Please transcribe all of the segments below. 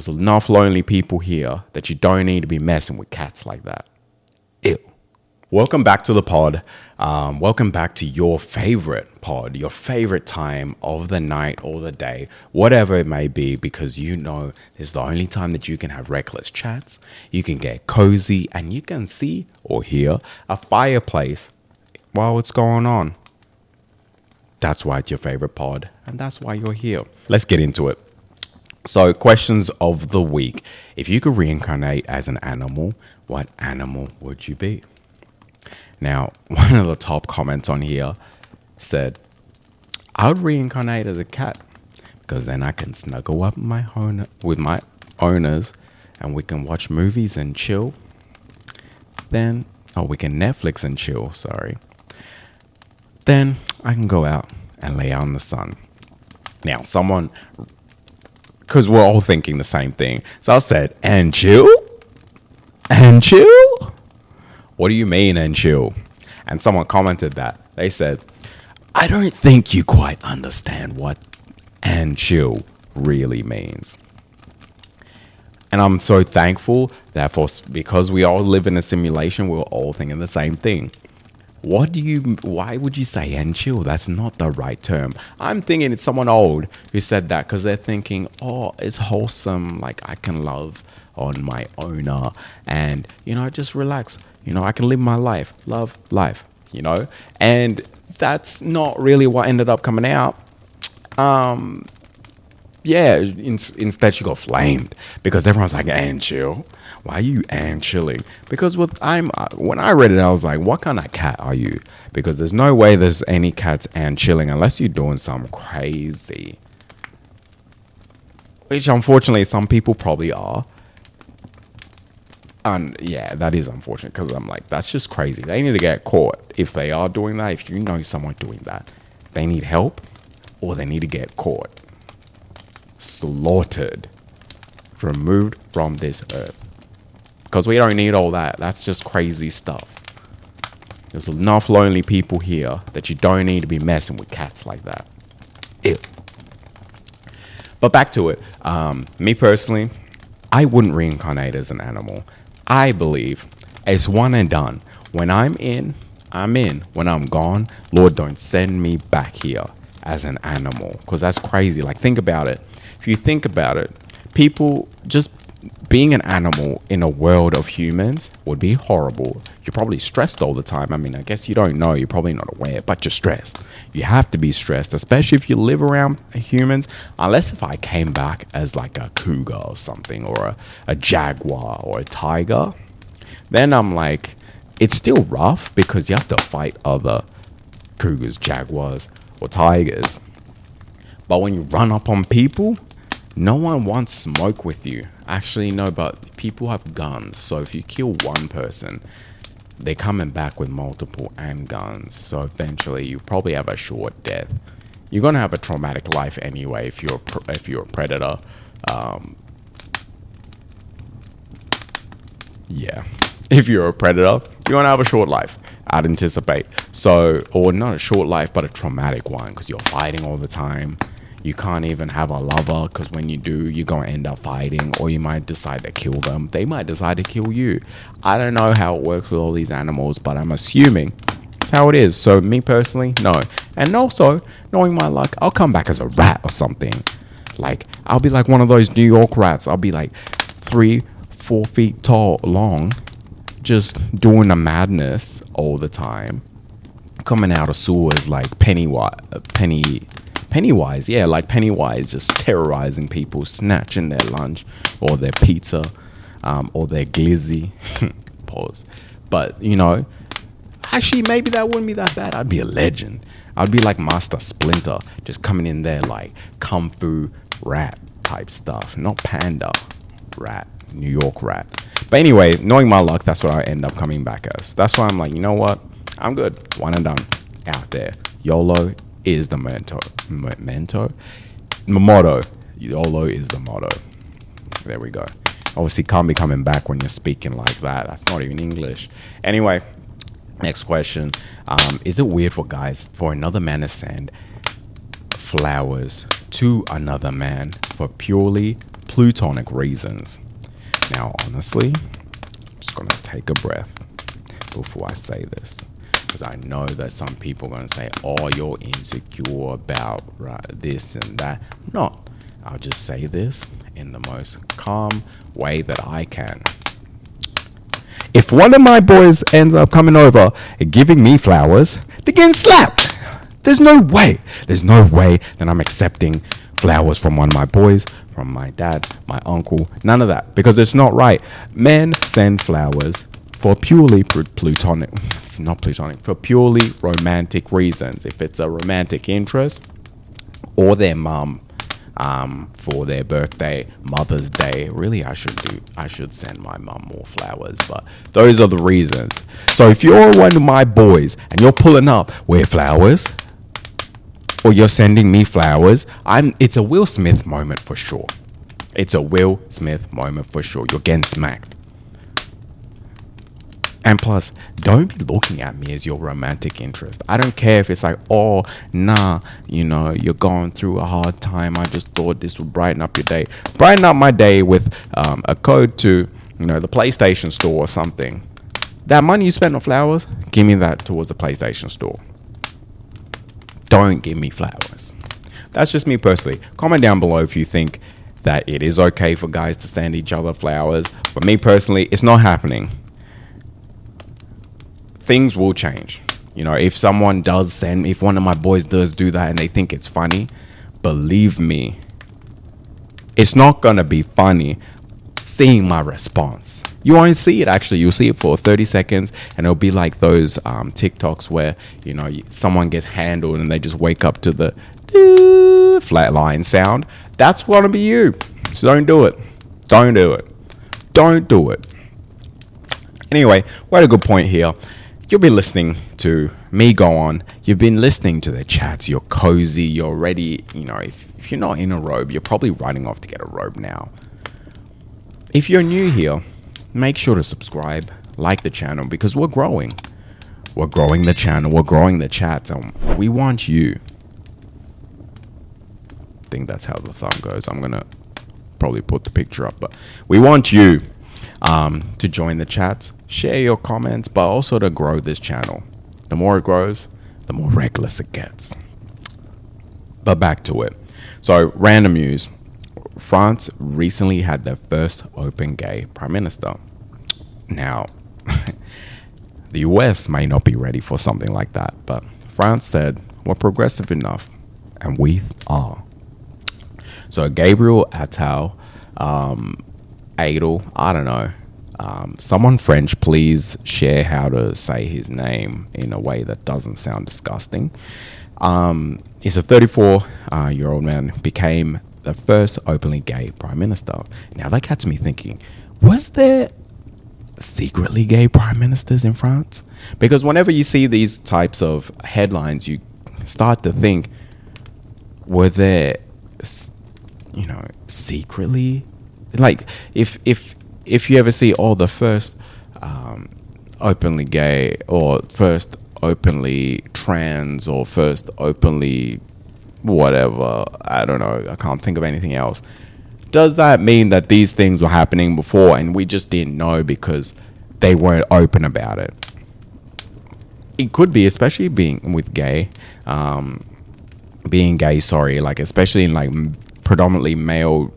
There's enough lonely people here that you don't need to be messing with cats like that. Ew. Welcome back to the pod. Um, welcome back to your favorite pod, your favorite time of the night or the day, whatever it may be, because you know it's the only time that you can have reckless chats, you can get cozy, and you can see or hear a fireplace while it's going on. That's why it's your favorite pod, and that's why you're here. Let's get into it. So, questions of the week. If you could reincarnate as an animal, what animal would you be? Now, one of the top comments on here said, I would reincarnate as a cat because then I can snuggle up my with my owners and we can watch movies and chill. Then, oh, we can Netflix and chill, sorry. Then I can go out and lay out in the sun. Now, someone because we're all thinking the same thing. So I said, and chill? And chill? What do you mean, and chill? And someone commented that. They said, I don't think you quite understand what and chill really means. And I'm so thankful that for because we all live in a simulation, we're all thinking the same thing. What do you, why would you say and chill? That's not the right term. I'm thinking it's someone old who said that because they're thinking, oh, it's wholesome. Like I can love on my owner and, you know, just relax. You know, I can live my life, love life, you know? And that's not really what ended up coming out. Um, yeah, in, instead she got flamed because everyone's like, and chill why are you and chilling? Because with I'm uh, when I read it, I was like, what kind of cat are you? Because there's no way there's any cats and chilling unless you're doing some crazy. Which unfortunately some people probably are. And yeah, that is unfortunate because I'm like, that's just crazy. They need to get caught if they are doing that. If you know someone doing that, they need help or they need to get caught, slaughtered, removed from this earth because we don't need all that. That's just crazy stuff. There's enough lonely people here that you don't need to be messing with cats like that. Ew. But back to it. Um, me personally, I wouldn't reincarnate as an animal. I believe it's one and done. When I'm in, I'm in. When I'm gone, Lord, don't send me back here as an animal because that's crazy. Like, think about it. If you think about it, people just being an animal in a world of humans would be horrible. You're probably stressed all the time. I mean, I guess you don't know, you're probably not aware, but you're stressed. You have to be stressed, especially if you live around humans. Unless if I came back as like a cougar or something, or a, a jaguar or a tiger, then I'm like, it's still rough because you have to fight other cougars, jaguars, or tigers. But when you run up on people, no one wants smoke with you. Actually, no, but people have guns. So if you kill one person, they're coming back with multiple and guns. So eventually, you probably have a short death. You're gonna have a traumatic life anyway if you're if you're a predator. Um, yeah, if you're a predator, you're gonna have a short life. I'd anticipate. So, or not a short life, but a traumatic one because you're fighting all the time you can't even have a lover because when you do, you're going to end up fighting, or you might decide to kill them. They might decide to kill you. I don't know how it works with all these animals, but I'm assuming it's how it is. So, me personally, no. And also, knowing my luck, I'll come back as a rat or something. Like, I'll be like one of those New York rats. I'll be like three, four feet tall, long, just doing a madness all the time. Coming out of sewers like Pennywise, Penny Pennywise, yeah, like Pennywise just terrorizing people, snatching their lunch or their pizza um, or their glizzy. Pause. But, you know, actually, maybe that wouldn't be that bad. I'd be a legend. I'd be like Master Splinter, just coming in there like kung fu rat type stuff, not panda rat, New York rat. But anyway, knowing my luck, that's what I end up coming back as. That's why I'm like, you know what? I'm good. One and done. Out there. YOLO is the mentor. Mentor? Motto. YOLO is the motto. There we go. Obviously, can't be coming back when you're speaking like that. That's not even English. Anyway, next question. Um, is it weird for guys, for another man to send flowers to another man for purely plutonic reasons. Now, honestly, I'm just gonna take a breath before I say this. Because I know that some people are going to say, oh, you're insecure about right, this and that. Not. I'll just say this in the most calm way that I can. If one of my boys ends up coming over and giving me flowers, they're getting slapped. There's no way. There's no way that I'm accepting flowers from one of my boys, from my dad, my uncle, none of that, because it's not right. Men send flowers for purely plutonic, not plutonic, for purely romantic reasons. If it's a romantic interest, or their mum um, for their birthday, Mother's Day. Really, I should do. I should send my mum more flowers, but those are the reasons. So if you're one of my boys and you're pulling up with flowers, or you're sending me flowers, I'm. It's a Will Smith moment for sure. It's a Will Smith moment for sure. You're getting smacked. And plus, don't be looking at me as your romantic interest. I don't care if it's like, oh, nah, you know, you're going through a hard time. I just thought this would brighten up your day. Brighten up my day with um, a code to, you know, the PlayStation store or something. That money you spent on flowers, give me that towards the PlayStation store. Don't give me flowers. That's just me personally. Comment down below if you think that it is okay for guys to send each other flowers. But me personally, it's not happening things will change. You know, if someone does send, if one of my boys does do that and they think it's funny, believe me, it's not gonna be funny seeing my response. You won't see it actually. You'll see it for 30 seconds, and it'll be like those um, TikToks where you know someone gets handled and they just wake up to the flatline sound. That's gonna be you. So don't do it. Don't do it. Don't do it. Anyway, what a good point here you've been listening to me go on. You've been listening to the chats. You're cozy. You're ready. You know, if, if you're not in a robe, you're probably running off to get a robe now. If you're new here, make sure to subscribe, like the channel because we're growing. We're growing the channel. We're growing the chats, and we want you. I think that's how the thumb goes. I'm gonna probably put the picture up, but we want you um, to join the chat, share your comments, but also to grow this channel. The more it grows, the more reckless it gets. But back to it. So, random news France recently had their first open gay prime minister. Now, the US may not be ready for something like that, but France said, we're progressive enough, and we are. So, Gabriel Attal um, Adel, I don't know. Um, someone French, please share how to say his name in a way that doesn't sound disgusting. Um, he's a 34 uh, year old man, became the first openly gay prime minister. Now that gets me thinking: Was there secretly gay prime ministers in France? Because whenever you see these types of headlines, you start to think: Were there, you know, secretly like if if if you ever see all oh, the first um, openly gay or first openly trans or first openly whatever i don't know i can't think of anything else does that mean that these things were happening before and we just didn't know because they weren't open about it? It could be especially being with gay um, being gay sorry like especially in like predominantly male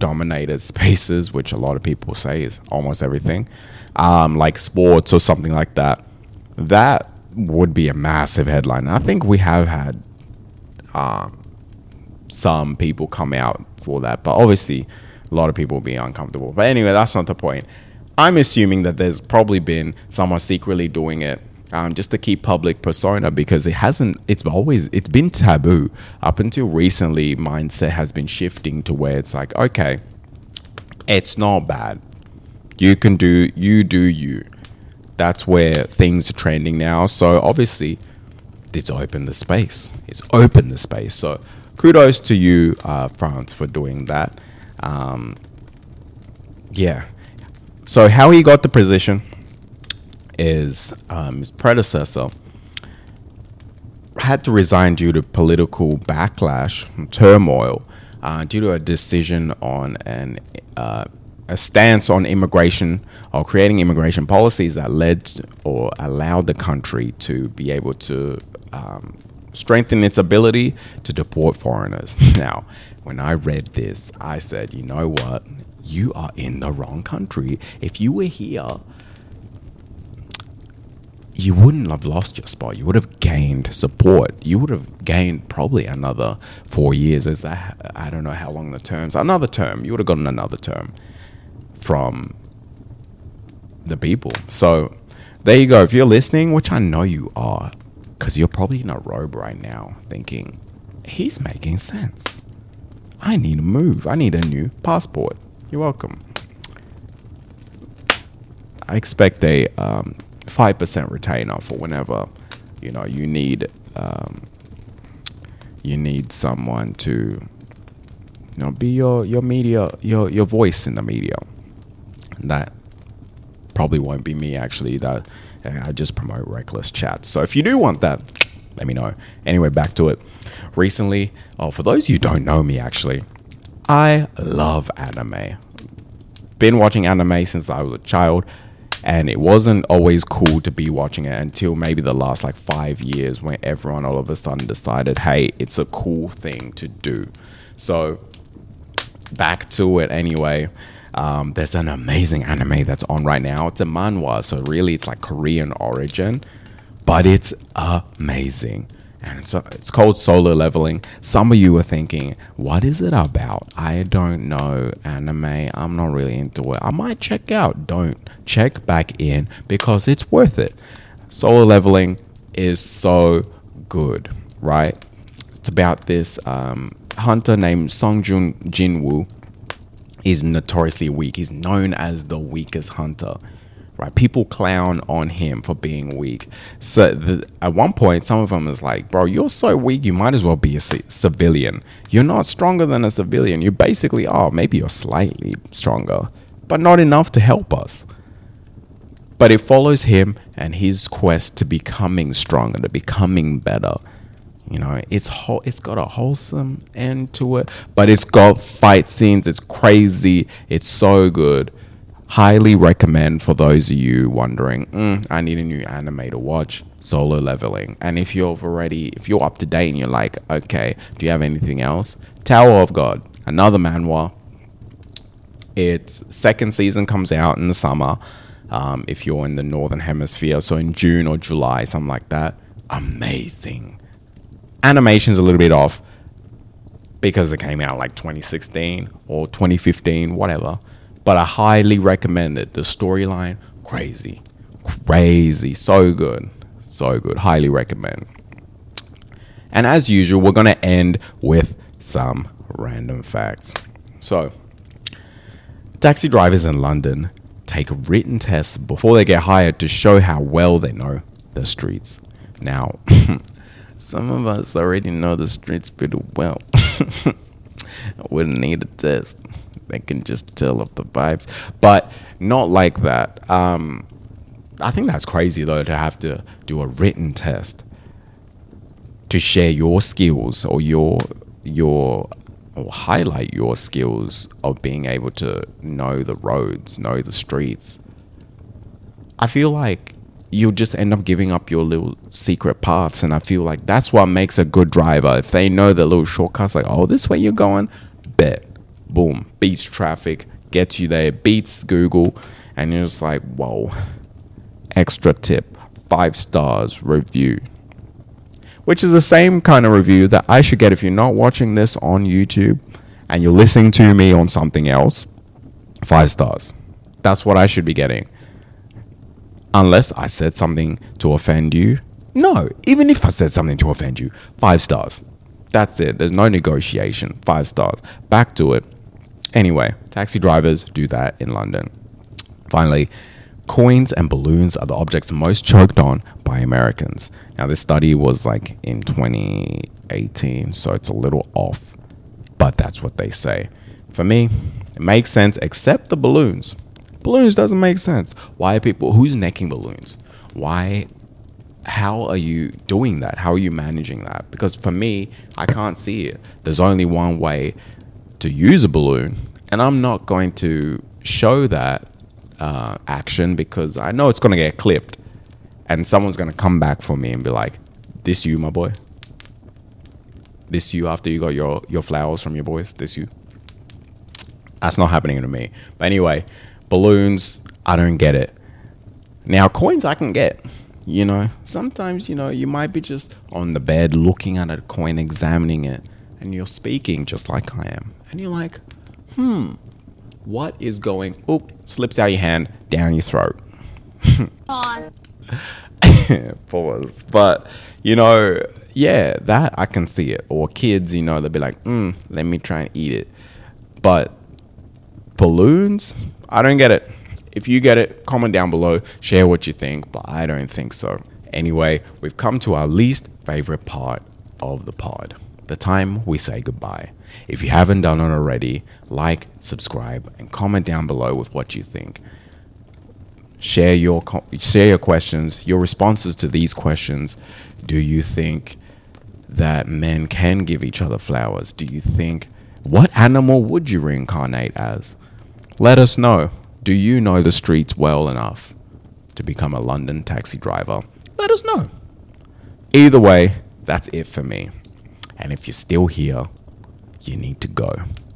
dominated spaces, which a lot of people say is almost everything, um, like sports or something like that, that would be a massive headline. I think we have had um, some people come out for that, but obviously a lot of people will be uncomfortable. But anyway, that's not the point. I'm assuming that there's probably been someone secretly doing it um, just to keep public persona because it hasn't it's always it's been taboo. Up until recently mindset has been shifting to where it's like okay it's not bad. You can do you do you. That's where things are trending now. So obviously it's opened the space. It's opened the space. So kudos to you uh, france for doing that. Um, yeah. So how he got the position is um, his predecessor had to resign due to political backlash turmoil uh, due to a decision on an uh, a stance on immigration or creating immigration policies that led or allowed the country to be able to um, strengthen its ability to deport foreigners. Now, when I read this, I said, you know what? You are in the wrong country. If you were here, you wouldn't have lost your spot. You would have gained support. You would have gained probably another four years. Is that I don't know how long the terms. Another term. You would have gotten another term from the people. So there you go. If you're listening, which I know you are, because you're probably in a robe right now, thinking he's making sense. I need to move. I need a new passport. You're welcome. I expect a um, five percent retainer for whenever you know you need um, you need someone to you know be your your media your your voice in the media. That probably won't be me actually. That I just promote reckless chats. So if you do want that, let me know. Anyway, back to it. Recently, oh, for those you don't know me, actually, I love anime. Been watching anime since I was a child, and it wasn't always cool to be watching it until maybe the last like five years when everyone all of a sudden decided, hey, it's a cool thing to do. So, back to it anyway. Um, there's an amazing anime that's on right now. It's a manhwa, so really it's like Korean origin, but it's amazing. And it's, it's called Solo Leveling. Some of you are thinking, what is it about? I don't know anime. I'm not really into it. I might check out. Don't check back in because it's worth it. Solo Leveling is so good, right? It's about this um, hunter named Songjun Jinwoo is notoriously weak. He's known as the weakest hunter. Right, people clown on him for being weak. So the, at one point, some of them is like, "Bro, you're so weak. You might as well be a c- civilian. You're not stronger than a civilian. You basically are. Maybe you're slightly stronger, but not enough to help us." But it follows him and his quest to becoming stronger, to becoming better. You know, it's it's got a wholesome end to it, but it's got fight scenes. It's crazy. It's so good. Highly recommend for those of you wondering, mm, I need a new anime to watch. Solo Leveling. And if you're already, if you're up to date and you're like, okay, do you have anything else? Tower of God, another manhwa. Its second season comes out in the summer. Um, if you're in the northern hemisphere, so in June or July, something like that. Amazing animation's a little bit off because it came out like 2016 or 2015, whatever. But I highly recommend it. The storyline, crazy, crazy, so good, so good. Highly recommend. And as usual, we're gonna end with some random facts. So, taxi drivers in London take written tests before they get hired to show how well they know the streets. Now, Some of us already know the streets pretty well. I wouldn't need a test. They can just tell up the vibes. But not like that. Um, I think that's crazy though to have to do a written test to share your skills or your your or highlight your skills of being able to know the roads, know the streets. I feel like you'll just end up giving up your little secret paths. And I feel like that's what makes a good driver. If they know the little shortcuts, like, oh, this way you're going, bet, boom, beats traffic, gets you there, beats Google. And you're just like, whoa, extra tip, five stars review. Which is the same kind of review that I should get if you're not watching this on YouTube and you're listening to me on something else. Five stars. That's what I should be getting unless I said something to offend you. No, even if I said something to offend you, five stars. That's it. There's no negotiation. Five stars. Back to it. Anyway, taxi drivers do that in London. Finally, coins and balloons are the objects most choked on by Americans. Now, this study was like in 2018, so it's a little off, but that's what they say. For me, it makes sense except the balloons. Balloons doesn't make sense. Why are people who's necking balloons? Why how are you doing that? How are you managing that? Because for me, I can't see it. There's only one way to use a balloon, and I'm not going to show that uh, action because I know it's going to get clipped, and someone's going to come back for me and be like, "This you, my boy? This you after you got your your flowers from your boys? This you?" That's not happening to me. But anyway, balloons, I don't get it. Now coins I can get. You know, sometimes you know you might be just on the bed looking at a coin, examining it, and you're speaking just like I am, and you're like, "Hmm, what is going?" Oop, slips out your hand down your throat. Pause. Pause. But you know, yeah, that I can see it. Or kids, you know, they'll be like, mm, let me try and eat it. But balloons, I don't get it. If you get it, comment down below, share what you think, but I don't think so. Anyway, we've come to our least favorite part of the pod the time we say goodbye. If you haven't done it already, like, subscribe, and comment down below with what you think share your co- share your questions, your responses to these questions. Do you think that men can give each other flowers? Do you think what animal would you reincarnate as? Let us know. Do you know the streets well enough to become a London taxi driver? Let us know. Either way, that's it for me. And if you're still here, you need to go.